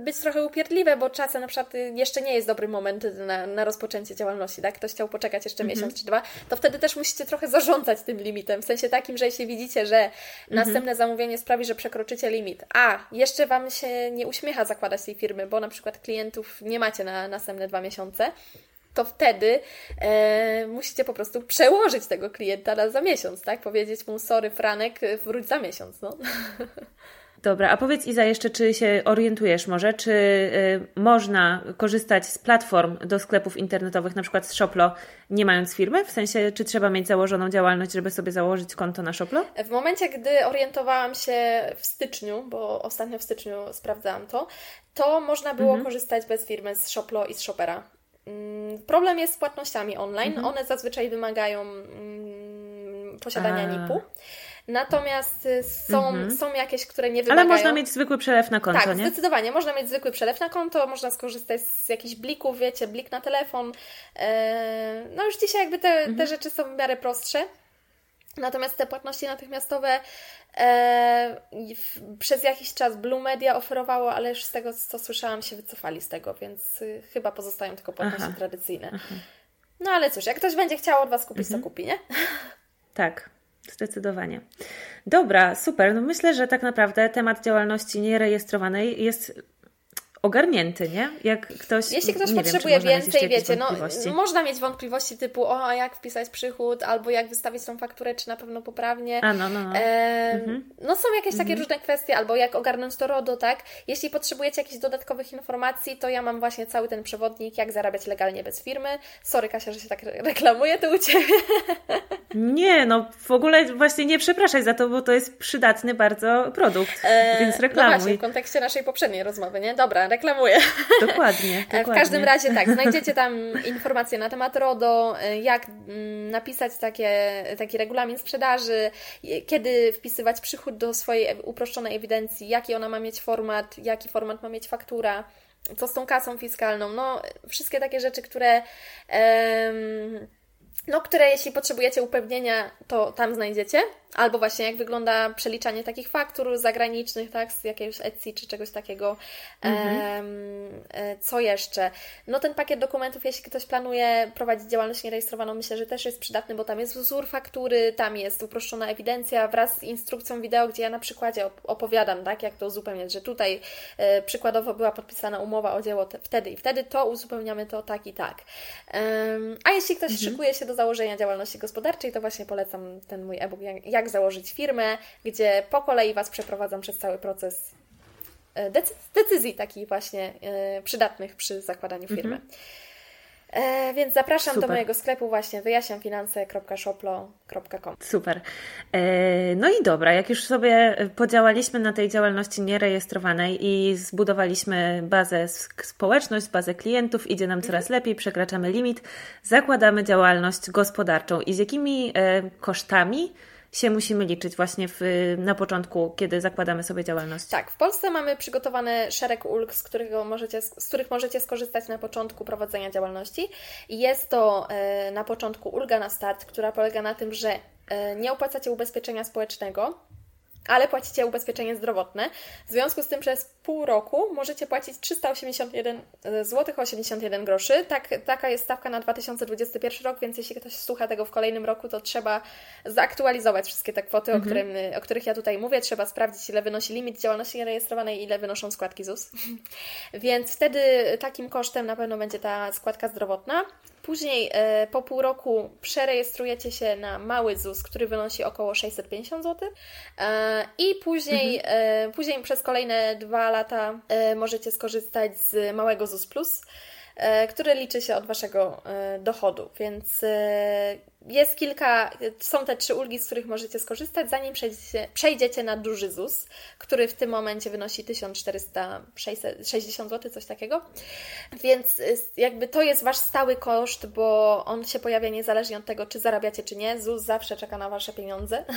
być trochę upierdliwe, bo czasem na przykład jeszcze nie jest dobry moment na, na rozpoczęcie działalności, tak? Ktoś chciał poczekać jeszcze mhm. miesiąc czy dwa, to wtedy też musicie trochę zarządzać tym limitem, w sensie takim, że jeśli widzicie, że mhm. następne zamówienie sprawi, że przekroczycie limit, a jeszcze Wam się nie uśmiecha zakładać tej firmy, bo na przykład klientów nie macie na następne dwa miesiące, to wtedy e, musicie po prostu przełożyć tego klienta na za miesiąc, tak? Powiedzieć mu, sorry Franek, wróć za miesiąc, no. Dobra, a powiedz Iza jeszcze, czy się orientujesz może, czy y, można korzystać z platform do sklepów internetowych, na przykład z Shoplo, nie mając firmy? W sensie, czy trzeba mieć założoną działalność, żeby sobie założyć konto na Shoplo? W momencie, gdy orientowałam się w styczniu, bo ostatnio w styczniu sprawdzałam to, to można było mhm. korzystać bez firmy z Shoplo i z Shopera. Mm, problem jest z płatnościami online. Mhm. One zazwyczaj wymagają mm, posiadania NIP-u. Natomiast y, są, mhm. są jakieś, które nie wymagają. Ale można mieć zwykły przelew na konto, tak, nie? zdecydowanie. Można mieć zwykły przelew na konto, można skorzystać z jakichś blików, wiecie, blik na telefon. Eee, no już dzisiaj jakby te, mhm. te rzeczy są w miarę prostsze. Natomiast te płatności natychmiastowe e, w, przez jakiś czas Blue Media oferowało, ale już z tego, co słyszałam, się wycofali z tego, więc y, chyba pozostają tylko płatności aha, tradycyjne. Aha. No ale cóż, jak ktoś będzie chciał od Was kupić, mhm. to kupi, nie? Tak, zdecydowanie. Dobra, super. No myślę, że tak naprawdę temat działalności nierejestrowanej jest ogarnięty, nie? Jak ktoś. Jeśli ktoś potrzebuje wiem, więcej, wiecie, no można mieć wątpliwości typu, o, a jak wpisać przychód, albo jak wystawić tą fakturę, czy na pewno poprawnie. A, no, no, no. E, mhm. no są jakieś takie mhm. różne kwestie, albo jak ogarnąć to RODO, tak? Jeśli potrzebujecie jakichś dodatkowych informacji, to ja mam właśnie cały ten przewodnik, jak zarabiać legalnie bez firmy. Sorry, Kasia, że się tak reklamuje to u Ciebie. Nie, no w ogóle właśnie nie przepraszaj za to, bo to jest przydatny bardzo produkt, e, więc reklamuj. No właśnie, w kontekście naszej poprzedniej rozmowy, nie? Dobra, reklamuję. Dokładnie, dokładnie. W każdym razie tak, znajdziecie tam informacje na temat RODO, jak mm, napisać takie, taki regulamin sprzedaży, kiedy wpisywać przychód do swojej uproszczonej ewidencji, jaki ona ma mieć format, jaki format ma mieć faktura, co z tą kasą fiskalną, no wszystkie takie rzeczy, które... Um, no, które jeśli potrzebujecie upewnienia, to tam znajdziecie. Albo właśnie jak wygląda przeliczanie takich faktur zagranicznych, tak, z jakiegoś Etsy czy czegoś takiego. Mhm. E, co jeszcze? No ten pakiet dokumentów, jeśli ktoś planuje prowadzić działalność nierejestrowaną, myślę, że też jest przydatny, bo tam jest wzór faktury, tam jest uproszczona ewidencja wraz z instrukcją wideo, gdzie ja na przykładzie opowiadam, tak, jak to uzupełniać, że tutaj e, przykładowo była podpisana umowa o dzieło te, wtedy i wtedy, to uzupełniamy to tak i tak. a jeśli ktoś mhm. szykuje się do założenia działalności gospodarczej, to właśnie polecam ten mój e-book, jak, jak założyć firmę, gdzie po kolei Was przeprowadzam przez cały proces e, decyzji takich właśnie e, przydatnych przy zakładaniu firmy. Mhm. E, więc zapraszam Super. do mojego sklepu właśnie wyjaśniamfinanse.shoplo.com. Super. E, no i dobra, jak już sobie podziałaliśmy na tej działalności nierejestrowanej i zbudowaliśmy bazę społeczność, bazę klientów, idzie nam coraz mhm. lepiej, przekraczamy limit, zakładamy działalność gospodarczą i z jakimi e, kosztami się musimy liczyć właśnie w, na początku, kiedy zakładamy sobie działalność? Tak, w Polsce mamy przygotowany szereg ulg, z, możecie, z których możecie skorzystać na początku prowadzenia działalności. Jest to e, na początku ulga na start, która polega na tym, że e, nie opłacacie ubezpieczenia społecznego, ale płacicie ubezpieczenie zdrowotne. W związku z tym przez pół roku możecie płacić 381 zł 81 groszy. Tak, taka jest stawka na 2021 rok, więc jeśli ktoś słucha tego w kolejnym roku, to trzeba zaktualizować wszystkie te kwoty, mhm. o, którym, o których ja tutaj mówię. Trzeba sprawdzić, ile wynosi limit działalności nierejestrowanej ile wynoszą składki ZUS. więc wtedy takim kosztem na pewno będzie ta składka zdrowotna. Później e, po pół roku przerejestrujecie się na mały ZUS, który wynosi około 650 zł. E, I później, mhm. E, później przez kolejne dwa lata możecie skorzystać z małego ZUS Plus który liczy się od Waszego dochodu. Więc jest kilka, są te trzy ulgi, z których możecie skorzystać, zanim przejdziecie, przejdziecie na duży ZUS, który w tym momencie wynosi 1460 zł, coś takiego. Więc jakby to jest Wasz stały koszt, bo on się pojawia niezależnie od tego, czy zarabiacie, czy nie. ZUS zawsze czeka na Wasze pieniądze.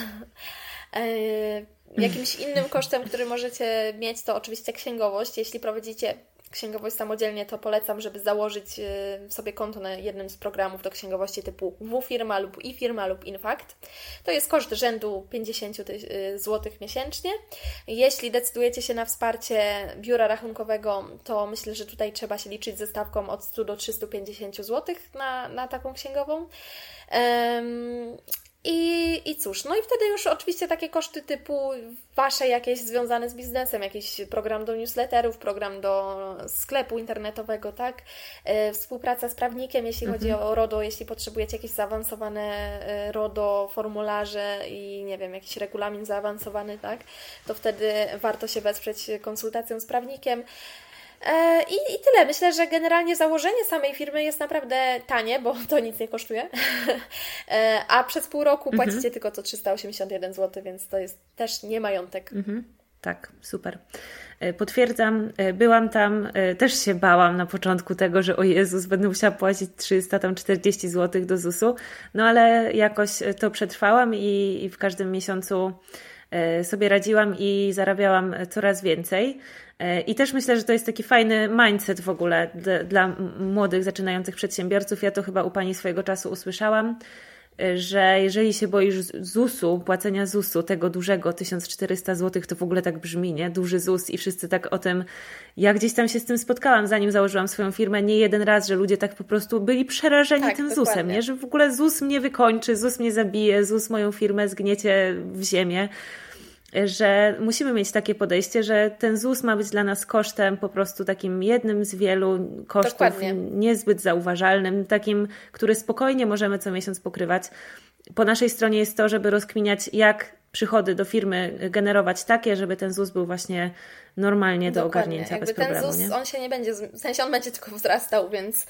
E, jakimś innym kosztem, który możecie mieć, to oczywiście księgowość. Jeśli prowadzicie księgowość samodzielnie, to polecam, żeby założyć y, sobie konto na jednym z programów do księgowości typu WFirma lub iFirma lub Infact. To jest koszt rzędu 50 y, zł miesięcznie. Jeśli decydujecie się na wsparcie biura rachunkowego, to myślę, że tutaj trzeba się liczyć ze stawką od 100 do 350 zł na, na taką księgową. I, I cóż, no i wtedy już oczywiście takie koszty typu Wasze jakieś związane z biznesem, jakiś program do newsletterów, program do sklepu internetowego, tak? E, współpraca z prawnikiem, jeśli mhm. chodzi o RODO, jeśli potrzebujecie jakieś zaawansowane e, RODO, formularze i nie wiem, jakiś regulamin zaawansowany, tak? To wtedy warto się wesprzeć konsultacją z prawnikiem. E, I, I tyle. Myślę, że generalnie założenie samej firmy jest naprawdę tanie, bo to nic nie kosztuje. E, a przez pół roku mhm. płacicie tylko to 381 zł, więc to jest też nie majątek. Mhm. Tak, super. E, potwierdzam, byłam tam, też się bałam na początku tego, że o Jezus, będę musiała płacić 340 zł do ZUS-u, no ale jakoś to przetrwałam i, i w każdym miesiącu sobie radziłam i zarabiałam coraz więcej. E, I też myślę, że to jest taki fajny mindset w ogóle dla młodych, zaczynających przedsiębiorców. Ja to chyba u Pani swojego czasu usłyszałam, e, że jeżeli się boisz ZUS-u, płacenia ZUS-u, tego dużego 1400 zł, to w ogóle tak brzmi, nie? Duży ZUS i wszyscy tak o tym. Ja gdzieś tam się z tym spotkałam, zanim założyłam swoją firmę, nie jeden raz, że ludzie tak po prostu byli przerażeni tak, tym dokładnie. ZUS-em, nie? Że w ogóle ZUS mnie wykończy, ZUS mnie zabije, ZUS moją firmę zgniecie w ziemię że musimy mieć takie podejście, że ten ZUS ma być dla nas kosztem po prostu takim jednym z wielu kosztów Dokładnie. niezbyt zauważalnym, takim, który spokojnie możemy co miesiąc pokrywać. Po naszej stronie jest to, żeby rozkminiać, jak przychody do firmy generować takie, żeby ten ZUS był właśnie normalnie do Dokładnie. ogarnięcia Jakby bez ten problemu. ZUS, nie? on się nie będzie, w sensie on będzie tylko wzrastał, więc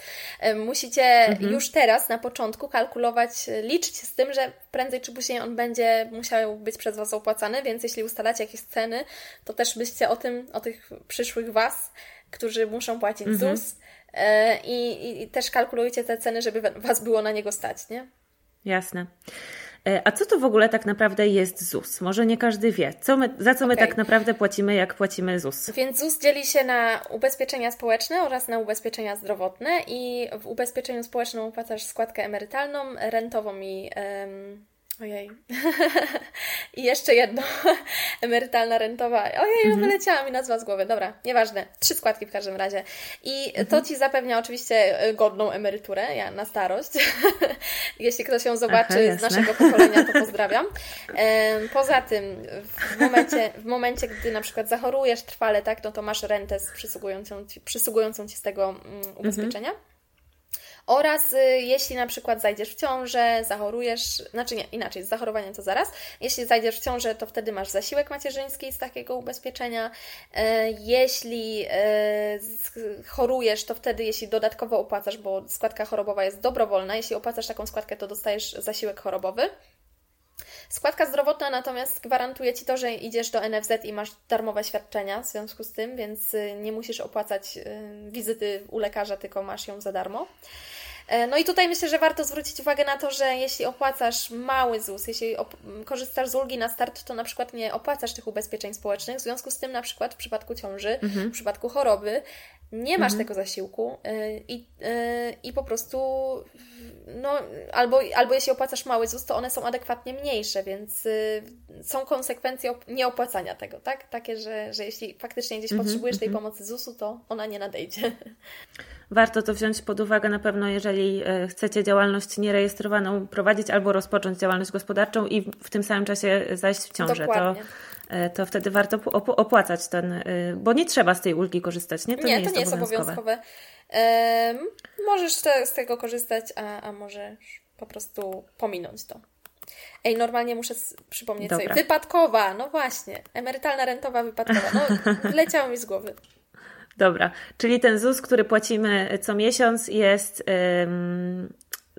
musicie mhm. już teraz na początku kalkulować, liczyć z tym, że prędzej czy później on będzie musiał być przez Was opłacany, więc jeśli ustalacie jakieś ceny, to też byście o tym, o tych przyszłych Was, którzy muszą płacić mhm. ZUS e, i, i też kalkulujcie te ceny, żeby Was było na niego stać, nie? Jasne. E, a co to w ogóle tak naprawdę jest ZUS? Może nie każdy wie. Co my, za co my okay. tak naprawdę płacimy, jak płacimy ZUS? Więc ZUS dzieli się na ubezpieczenia społeczne oraz na ubezpieczenia zdrowotne i w ubezpieczeniu społecznym opłacasz składkę emerytalną, rentową i Ojej. I jeszcze jedno. Emerytalna rentowa. Ojej, mhm. wyleciała mi nazwa z głowy. Dobra, nieważne. Trzy składki w każdym razie. I mhm. to Ci zapewnia oczywiście e, godną emeryturę ja, na starość. Jeśli ktoś ją zobaczy Aha, z naszego pokolenia, to pozdrawiam. Poza tym, w momencie, w momencie, gdy na przykład zachorujesz trwale, tak, no to masz rentę przysługującą Ci, przysługującą ci z tego mm, ubezpieczenia. Mhm. Oraz y, jeśli na przykład zajdziesz w ciążę, zachorujesz, znaczy nie, inaczej, z zachorowaniem to zaraz. Jeśli zajdziesz w ciążę, to wtedy masz zasiłek macierzyński z takiego ubezpieczenia. E, jeśli e, chorujesz, to wtedy, jeśli dodatkowo opłacasz, bo składka chorobowa jest dobrowolna, jeśli opłacasz taką składkę, to dostajesz zasiłek chorobowy. Składka zdrowotna natomiast gwarantuje Ci to, że idziesz do NFZ i masz darmowe świadczenia w związku z tym, więc y, nie musisz opłacać wizyty u lekarza, tylko masz ją za darmo. E, no i tutaj myślę, że warto zwrócić uwagę na to, że jeśli opłacasz mały ZUS, jeśli korzystasz z ulgi na start, to na przykład nie opłacasz tych ubezpieczeń społecznych. W związku z tym, na przykład w przypadku ciąży, mhm. w przypadku choroby, nie masz mhm. tego zasiłku e, i, e, i po prostu no, albo, albo jeśli opłacasz mały ZUS, to one są adekwatnie mniejsze, więc są konsekwencje nieopłacania tego, tak? Takie, że, że jeśli faktycznie gdzieś mhm. potrzebujesz tej mhm. pomocy ZUS-u, to ona nie nadejdzie. Warto to wziąć pod uwagę na pewno, jeżeli e, chcecie działalność nierejestrowaną prowadzić albo rozpocząć działalność gospodarczą i w tym samym czasie zajść w ciążę. To, e, to wtedy warto opłacać ten, e, bo nie trzeba z tej ulgi korzystać, nie? To nie, nie, jest, to nie jest obowiązkowe. Um, możesz te, z tego korzystać, a, a możesz po prostu pominąć to. Ej, normalnie muszę przypomnieć Dobra. sobie. Wypadkowa, no właśnie. Emerytalna, rentowa, wypadkowa. No, leciało mi z głowy. Dobra, czyli ten ZUS, który płacimy co miesiąc, jest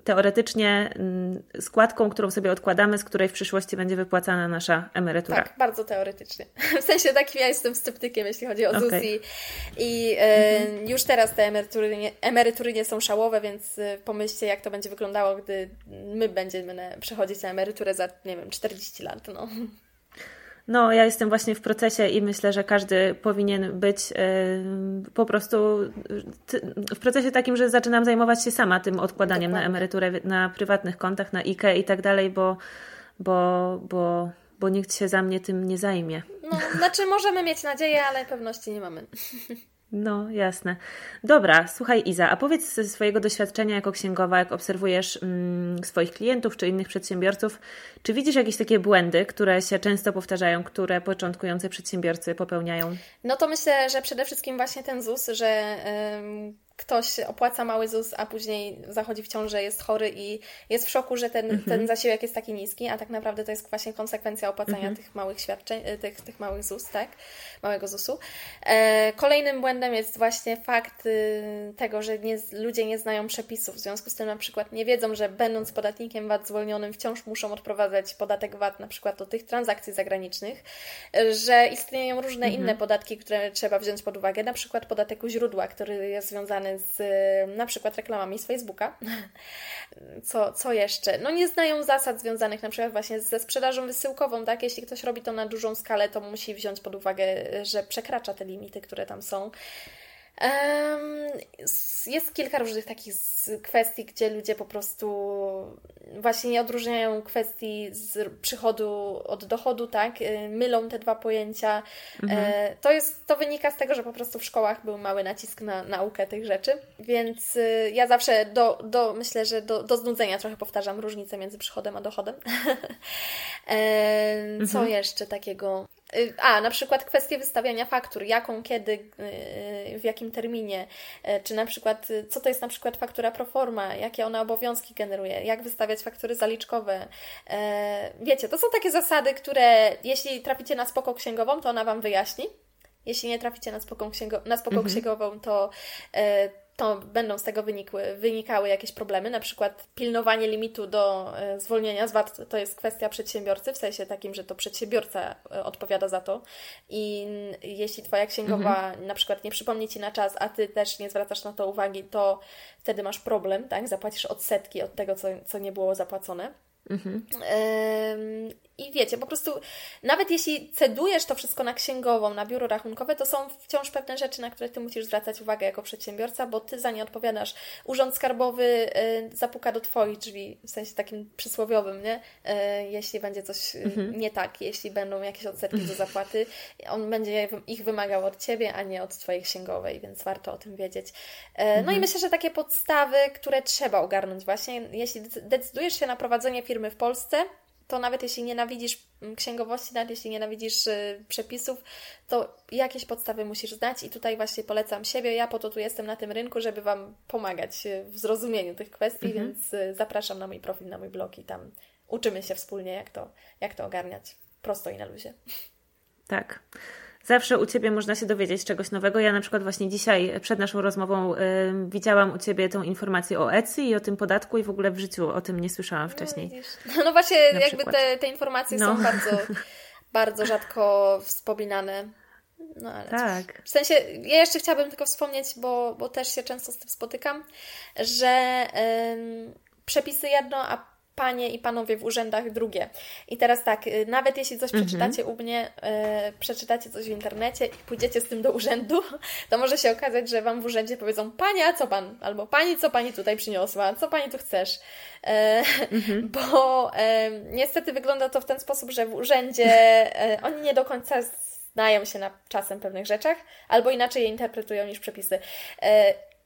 teoretycznie mm, składką, którą sobie odkładamy, z której w przyszłości będzie wypłacana nasza emerytura. Tak, bardzo teoretycznie. W sensie takim ja jestem sceptykiem, jeśli chodzi o okay. ZUS i, i e, mhm. już teraz te emerytury nie, emerytury nie są szałowe, więc e, pomyślcie, jak to będzie wyglądało, gdy my będziemy przechodzić na emeryturę za, nie wiem, 40 lat. No. No, ja jestem właśnie w procesie i myślę, że każdy powinien być po prostu w procesie takim, że zaczynam zajmować się sama tym odkładaniem Dokładnie. na emeryturę na prywatnych kontach, na IKE i tak dalej, bo, bo, bo, bo nikt się za mnie tym nie zajmie. No, znaczy możemy mieć nadzieję, ale pewności nie mamy. No, jasne. Dobra, słuchaj Iza, a powiedz ze swojego doświadczenia jako księgowa, jak obserwujesz mm, swoich klientów czy innych przedsiębiorców, czy widzisz jakieś takie błędy, które się często powtarzają, które początkujący przedsiębiorcy popełniają? No to myślę, że przede wszystkim właśnie ten ZUS, że ktoś opłaca mały ZUS, a później zachodzi w ciążę, jest chory i jest w szoku, że ten, mhm. ten zasiłek jest taki niski, a tak naprawdę to jest właśnie konsekwencja opłacania mhm. tych małych świadczeń, e, tych, tych małych ZUS, tak? Małego ZUS-u. E, kolejnym błędem jest właśnie fakt y, tego, że nie, ludzie nie znają przepisów. W związku z tym na przykład nie wiedzą, że będąc podatnikiem VAT zwolnionym wciąż muszą odprowadzać podatek VAT na przykład do tych transakcji zagranicznych, że istnieją różne mhm. inne podatki, które trzeba wziąć pod uwagę, na przykład podatek u źródła, który jest związany z na przykład reklamami z Facebooka. Co, co jeszcze? No nie znają zasad związanych na przykład właśnie ze sprzedażą wysyłkową, tak? Jeśli ktoś robi to na dużą skalę, to musi wziąć pod uwagę, że przekracza te limity, które tam są. Jest kilka różnych takich kwestii, gdzie ludzie po prostu właśnie nie odróżniają kwestii z przychodu od dochodu, tak? Y, mylą te dwa pojęcia. Mhm. E, to, jest, to wynika z tego, że po prostu w szkołach był mały nacisk na naukę tych rzeczy, więc y, ja zawsze do, do myślę, że do, do znudzenia trochę powtarzam różnicę między przychodem a dochodem. Co mhm. jeszcze takiego? Y, a, na przykład kwestie wystawiania faktur, jaką, kiedy, y, w jakim terminie, y, czy na przykład, co to jest na przykład faktura pro forma, jakie ona obowiązki generuje, jak wystawiać faktury zaliczkowe. Wiecie, to są takie zasady, które jeśli traficie na spoko księgową, to ona Wam wyjaśni. Jeśli nie traficie na spoko, księgo, na spoko mhm. księgową, to to będą z tego wynikły, wynikały jakieś problemy, na przykład pilnowanie limitu do e, zwolnienia z VAT to jest kwestia przedsiębiorcy, w sensie takim, że to przedsiębiorca e, odpowiada za to i jeśli Twoja księgowa mhm. na przykład nie przypomni Ci na czas, a Ty też nie zwracasz na to uwagi, to wtedy masz problem, tak? Zapłacisz odsetki od tego, co, co nie było zapłacone. Mhm. I wiecie, po prostu nawet jeśli cedujesz to wszystko na księgową, na biuro rachunkowe, to są wciąż pewne rzeczy, na które Ty musisz zwracać uwagę jako przedsiębiorca, bo Ty za nie odpowiadasz. Urząd Skarbowy y, zapuka do Twoich drzwi, w sensie takim przysłowiowym, nie? Y, jeśli będzie coś y, mhm. nie tak, jeśli będą jakieś odsetki do zapłaty, on będzie ich wymagał od Ciebie, a nie od Twojej księgowej, więc warto o tym wiedzieć. Mhm. No i mhm. myślę, że takie podstawy, które trzeba ogarnąć właśnie, jeśli decydujesz się na prowadzenie firmy w Polsce, to nawet jeśli nienawidzisz mm, księgowości, nawet jeśli nienawidzisz y, przepisów, to jakieś podstawy musisz znać i tutaj właśnie polecam siebie. Ja po to tu jestem na tym rynku, żeby Wam pomagać y, w zrozumieniu tych kwestii, mhm. więc y, zapraszam na mój profil, na mój blog i tam uczymy się wspólnie, jak to, jak to ogarniać prosto i na luzie. Tak zawsze u Ciebie można się dowiedzieć czegoś nowego. Ja na przykład właśnie dzisiaj przed naszą rozmową y, widziałam u Ciebie tą informację o Etsy i o tym podatku i w ogóle w życiu o tym nie słyszałam wcześniej. No, no właśnie, jakby te, te informacje no. są bardzo, bardzo rzadko wspominane. No ale tak. W sensie, ja jeszcze chciałabym tylko wspomnieć, bo, bo też się często z tym spotykam, że ym, przepisy jedno, a panie i panowie w urzędach drugie. I teraz tak, y, nawet jeśli coś mhm. przeczytacie u mnie, yy, przeczytacie coś w internecie i pójdziecie z tym do urzędu, to może się okazać, że Wam w urzędzie powiedzą, Pani, a co Pan? Albo Pani, co Pani tutaj przyniosła? Co Pani tu chcesz? Yy, mhm. Bo yy, niestety wygląda to w ten sposób, że w urzędzie oni nie do końca znają się na czasem pewnych rzeczach, albo inaczej je interpretują niż przepisy.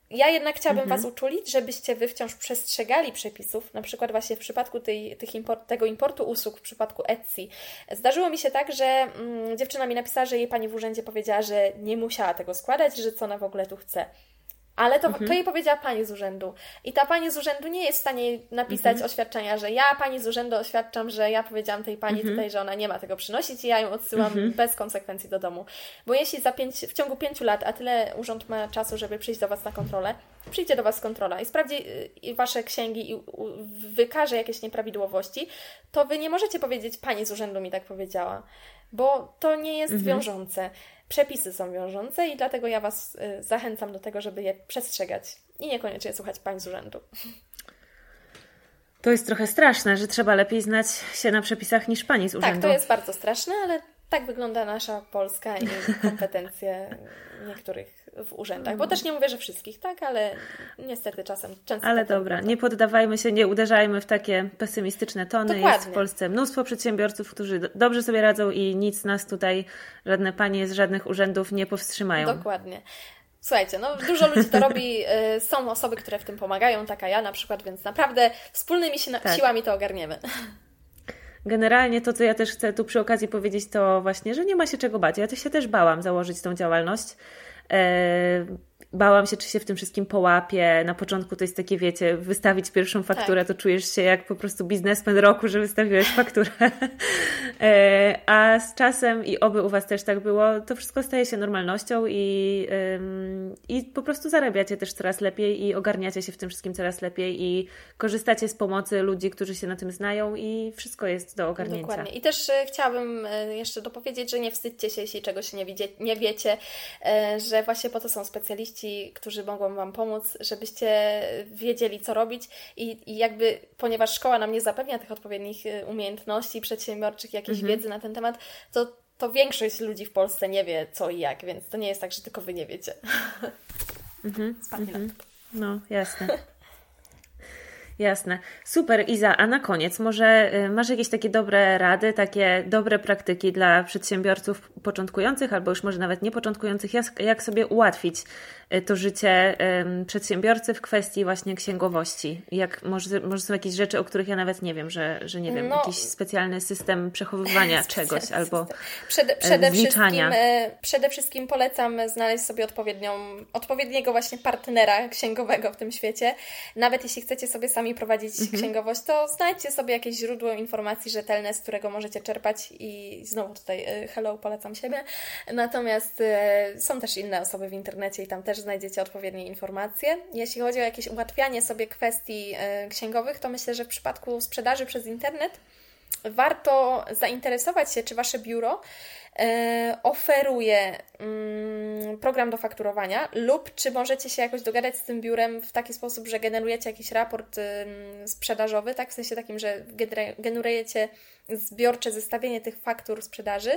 Ja jednak chciałabym mhm. Was uczulić, żebyście Wy wciąż przestrzegali przepisów, na przykład właśnie w przypadku tej, tych import, tego importu usług, w przypadku Etsy. Zdarzyło mi się tak, że mm, dziewczyna mi napisała, że jej pani w urzędzie powiedziała, że nie musiała tego składać, że co ona w ogóle tu chce. Ale to, mhm. to jej powiedziała pani z urzędu. I ta pani z urzędu nie jest w stanie napisać mhm. oświadczenia, że ja pani z urzędu oświadczam, że ja powiedziałam tej pani mhm. tutaj, że ona nie ma tego przynosić i ja ją odsyłam mhm. bez konsekwencji do domu. Bo jeśli za pięć, w ciągu pięciu lat, a tyle urząd ma czasu, żeby przyjść do Was na kontrolę, przyjdzie do Was kontrola i sprawdzi y, Wasze księgi i wykaże jakieś nieprawidłowości, to Wy nie możecie powiedzieć pani z urzędu mi tak powiedziała, bo to nie jest mhm. wiążące przepisy są wiążące i dlatego ja Was y, zachęcam do tego, żeby je przestrzegać i niekoniecznie słuchać pań z urzędu. To jest trochę straszne, że trzeba lepiej znać się na przepisach niż pani z urzędu. Tak, to jest bardzo straszne, ale tak wygląda nasza Polska i kompetencje niektórych w urzędach. Bo też nie mówię, że wszystkich, tak, ale niestety czasem często. Ale tak dobra, nie poddawajmy się, nie uderzajmy w takie pesymistyczne tony. Dokładnie. Jest w Polsce mnóstwo przedsiębiorców, którzy dobrze sobie radzą i nic nas tutaj, żadne panie z żadnych urzędów nie powstrzymają. Dokładnie. Słuchajcie, no dużo ludzi to robi, y, są osoby, które w tym pomagają, taka ja na przykład, więc naprawdę wspólnymi tak. siłami to ogarniemy. Generalnie to, co ja też chcę tu przy okazji powiedzieć, to właśnie, że nie ma się czego bać. Ja się też bałam założyć tą działalność. Yy, bałam się, czy się w tym wszystkim połapie. Na początku to jest takie, wiecie, wystawić pierwszą fakturę, tak. to czujesz się jak po prostu biznesmen roku, że wystawiłeś fakturę. E, a z czasem, i oby u Was też tak było, to wszystko staje się normalnością i, i po prostu zarabiacie też coraz lepiej i ogarniacie się w tym wszystkim coraz lepiej i korzystacie z pomocy ludzi, którzy się na tym znają i wszystko jest do ogarnięcia. Dokładnie. I też e, chciałabym e, jeszcze dopowiedzieć, że nie wstydźcie się, jeśli czegoś nie, widzie, nie wiecie, że właśnie po to są specjaliści, którzy mogą Wam pomóc, żebyście wiedzieli, co robić i, i jakby, ponieważ szkoła nam nie zapewnia tych odpowiednich umiejętności przedsiębiorczych, jak jakiejś mhm. wiedzy na ten temat, to, to większość ludzi w Polsce nie wie co i jak, więc to nie jest tak, że tylko Wy nie wiecie. Mhm. mhm. No, jasne. Jasne. Super, Iza. A na koniec, może y, masz jakieś takie dobre rady, takie dobre praktyki dla przedsiębiorców początkujących, albo już może nawet niepoczątkujących, jak, jak sobie ułatwić Y, to życie przedsiębiorcy w kwestii właśnie księgowości? Jak, może, może są jakieś rzeczy, o których ja nawet nie wiem, że, że nie wiem, no, jakiś specjalny system przechowywania czegoś albo przede, przede Wszystkim, e, przede wszystkim polecam znaleźć sobie odpowiednią, odpowiedniego właśnie partnera księgowego w tym świecie. Nawet jeśli chcecie sobie sami prowadzić mhm. księgowość, to znajdźcie sobie jakieś źródło informacji rzetelne, z którego możecie czerpać i znowu tutaj e, hello, polecam siebie. Natomiast e, są też inne osoby w internecie i tam też też znajdziecie odpowiednie informacje. Jeśli chodzi o jakieś ułatwianie sobie kwestii e, księgowych, to myślę, że w przypadku sprzedaży przez internet warto zainteresować się, czy Wasze biuro e, oferuje mm, program do fakturowania lub czy możecie się jakoś dogadać z tym biurem w taki sposób, że generujecie jakiś raport sprzedażowy, tak? W sensie takim, że generujecie zbiorcze zestawienie tych faktur sprzedaży,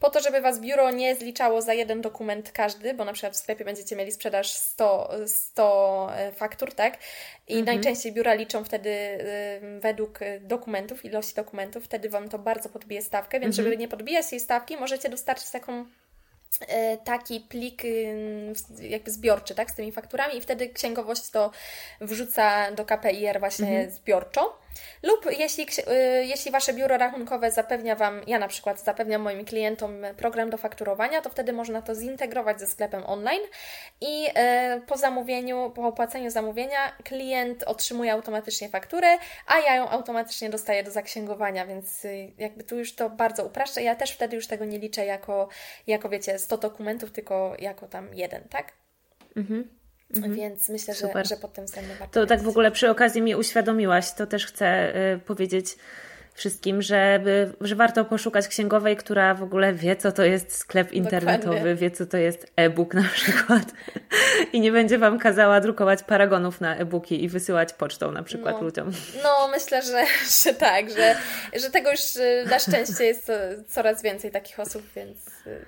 po to, żeby Was biuro nie zliczało za jeden dokument każdy, bo na przykład w sklepie będziecie mieli sprzedaż 100, 100 e, faktur, tak? I mhm. najczęściej biura liczą wtedy y, według dokumentów, ilości dokumentów, wtedy Wam to bardzo podbije stawkę, więc mhm. żeby nie podbijać tej stawki, możecie dostarczyć taką taki plik jakby zbiorczy, tak, z tymi fakturami i wtedy księgowość to wrzuca do KPIR właśnie mhm. zbiorczo. Lub jeśli, y, jeśli Wasze biuro rachunkowe zapewnia Wam, ja na przykład zapewniam moim klientom program do fakturowania, to wtedy można to zintegrować ze sklepem online i y, po zamówieniu, po opłaceniu zamówienia klient otrzymuje automatycznie fakturę, a ja ją automatycznie dostaję do zaksięgowania, więc y, jakby tu już to bardzo upraszcza. Ja też wtedy już tego nie liczę jako, jako wiecie, 100 dokumentów, tylko jako tam jeden, tak? Mhm. Mhm. Więc myślę, że, że pod tym względem warto. To tak w ogóle przy okazji mi uświadomiłaś, to też chcę y, powiedzieć wszystkim, żeby, że warto poszukać księgowej, która w ogóle wie, co to jest sklep internetowy, Dokładnie. wie, co to jest e-book na przykład i nie będzie Wam kazała drukować paragonów na e-booki i wysyłać pocztą na przykład no, ludziom. No, myślę, że, że tak, że, że tego już y, na szczęście jest coraz więcej takich osób, więc y,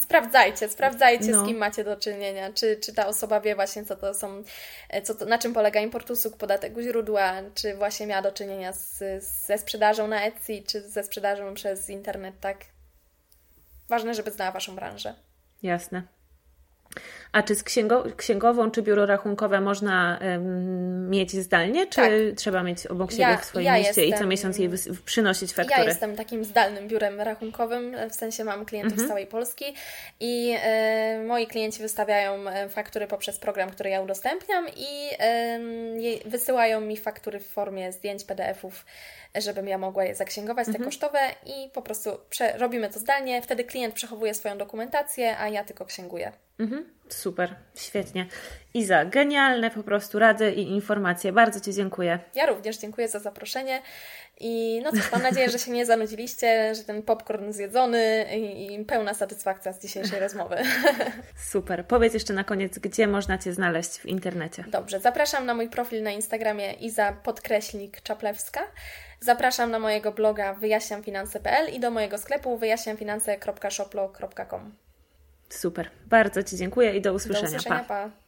sprawdzajcie, sprawdzajcie no. z kim macie do czynienia, czy, czy ta osoba wie właśnie co to są, e, co to, na czym polega import usług, podatek u źródła, czy właśnie miała do czynienia z, ze sprzedażą na Etsy, czy ze sprzedażą przez internet, tak? Ważne, żeby znała Waszą branżę. Jasne. A czy z księgo księgową, czy biuro rachunkowe można mieć zdalnie, czy tak. trzeba mieć obok siebie ja, w swoim ja mieście jestem, i co miesiąc jej przynosić faktury? Ja jestem takim zdalnym biurem rachunkowym, w sensie mam klientów mhm. z całej Polski i e, moi klienci wystawiają e, faktury poprzez program, który ja udostępniam i e, wysyłają mi faktury w formie zdjęć, PDF-ów żebym ja mogła je zaksięgować, mhm. te kosztowe i po prostu robimy to zdalnie. Wtedy klient przechowuje swoją dokumentację, a ja tylko księguję. Mhm. Super, świetnie. Iza, genialne po prostu rady i informacje. Bardzo Ci dziękuję. Ja również dziękuję za zaproszenie. I no cóż, mam nadzieję, że się nie zanudziliście, że ten popcorn zjedzony i, i pełna satysfakcja z dzisiejszej rozmowy. Super. Powiedz jeszcze na koniec, gdzie można Cię znaleźć w internecie. Dobrze, zapraszam na mój profil na Instagramie Iza podkreślnik Czaplewska. Zapraszam na mojego bloga wyjaśniamfinanse.pl i do mojego sklepu wyjaśniamfinanse.shoplo.com. Super. Bardzo Ci dziękuję i do usłyszenia. Do usłyszenia, pa. pa.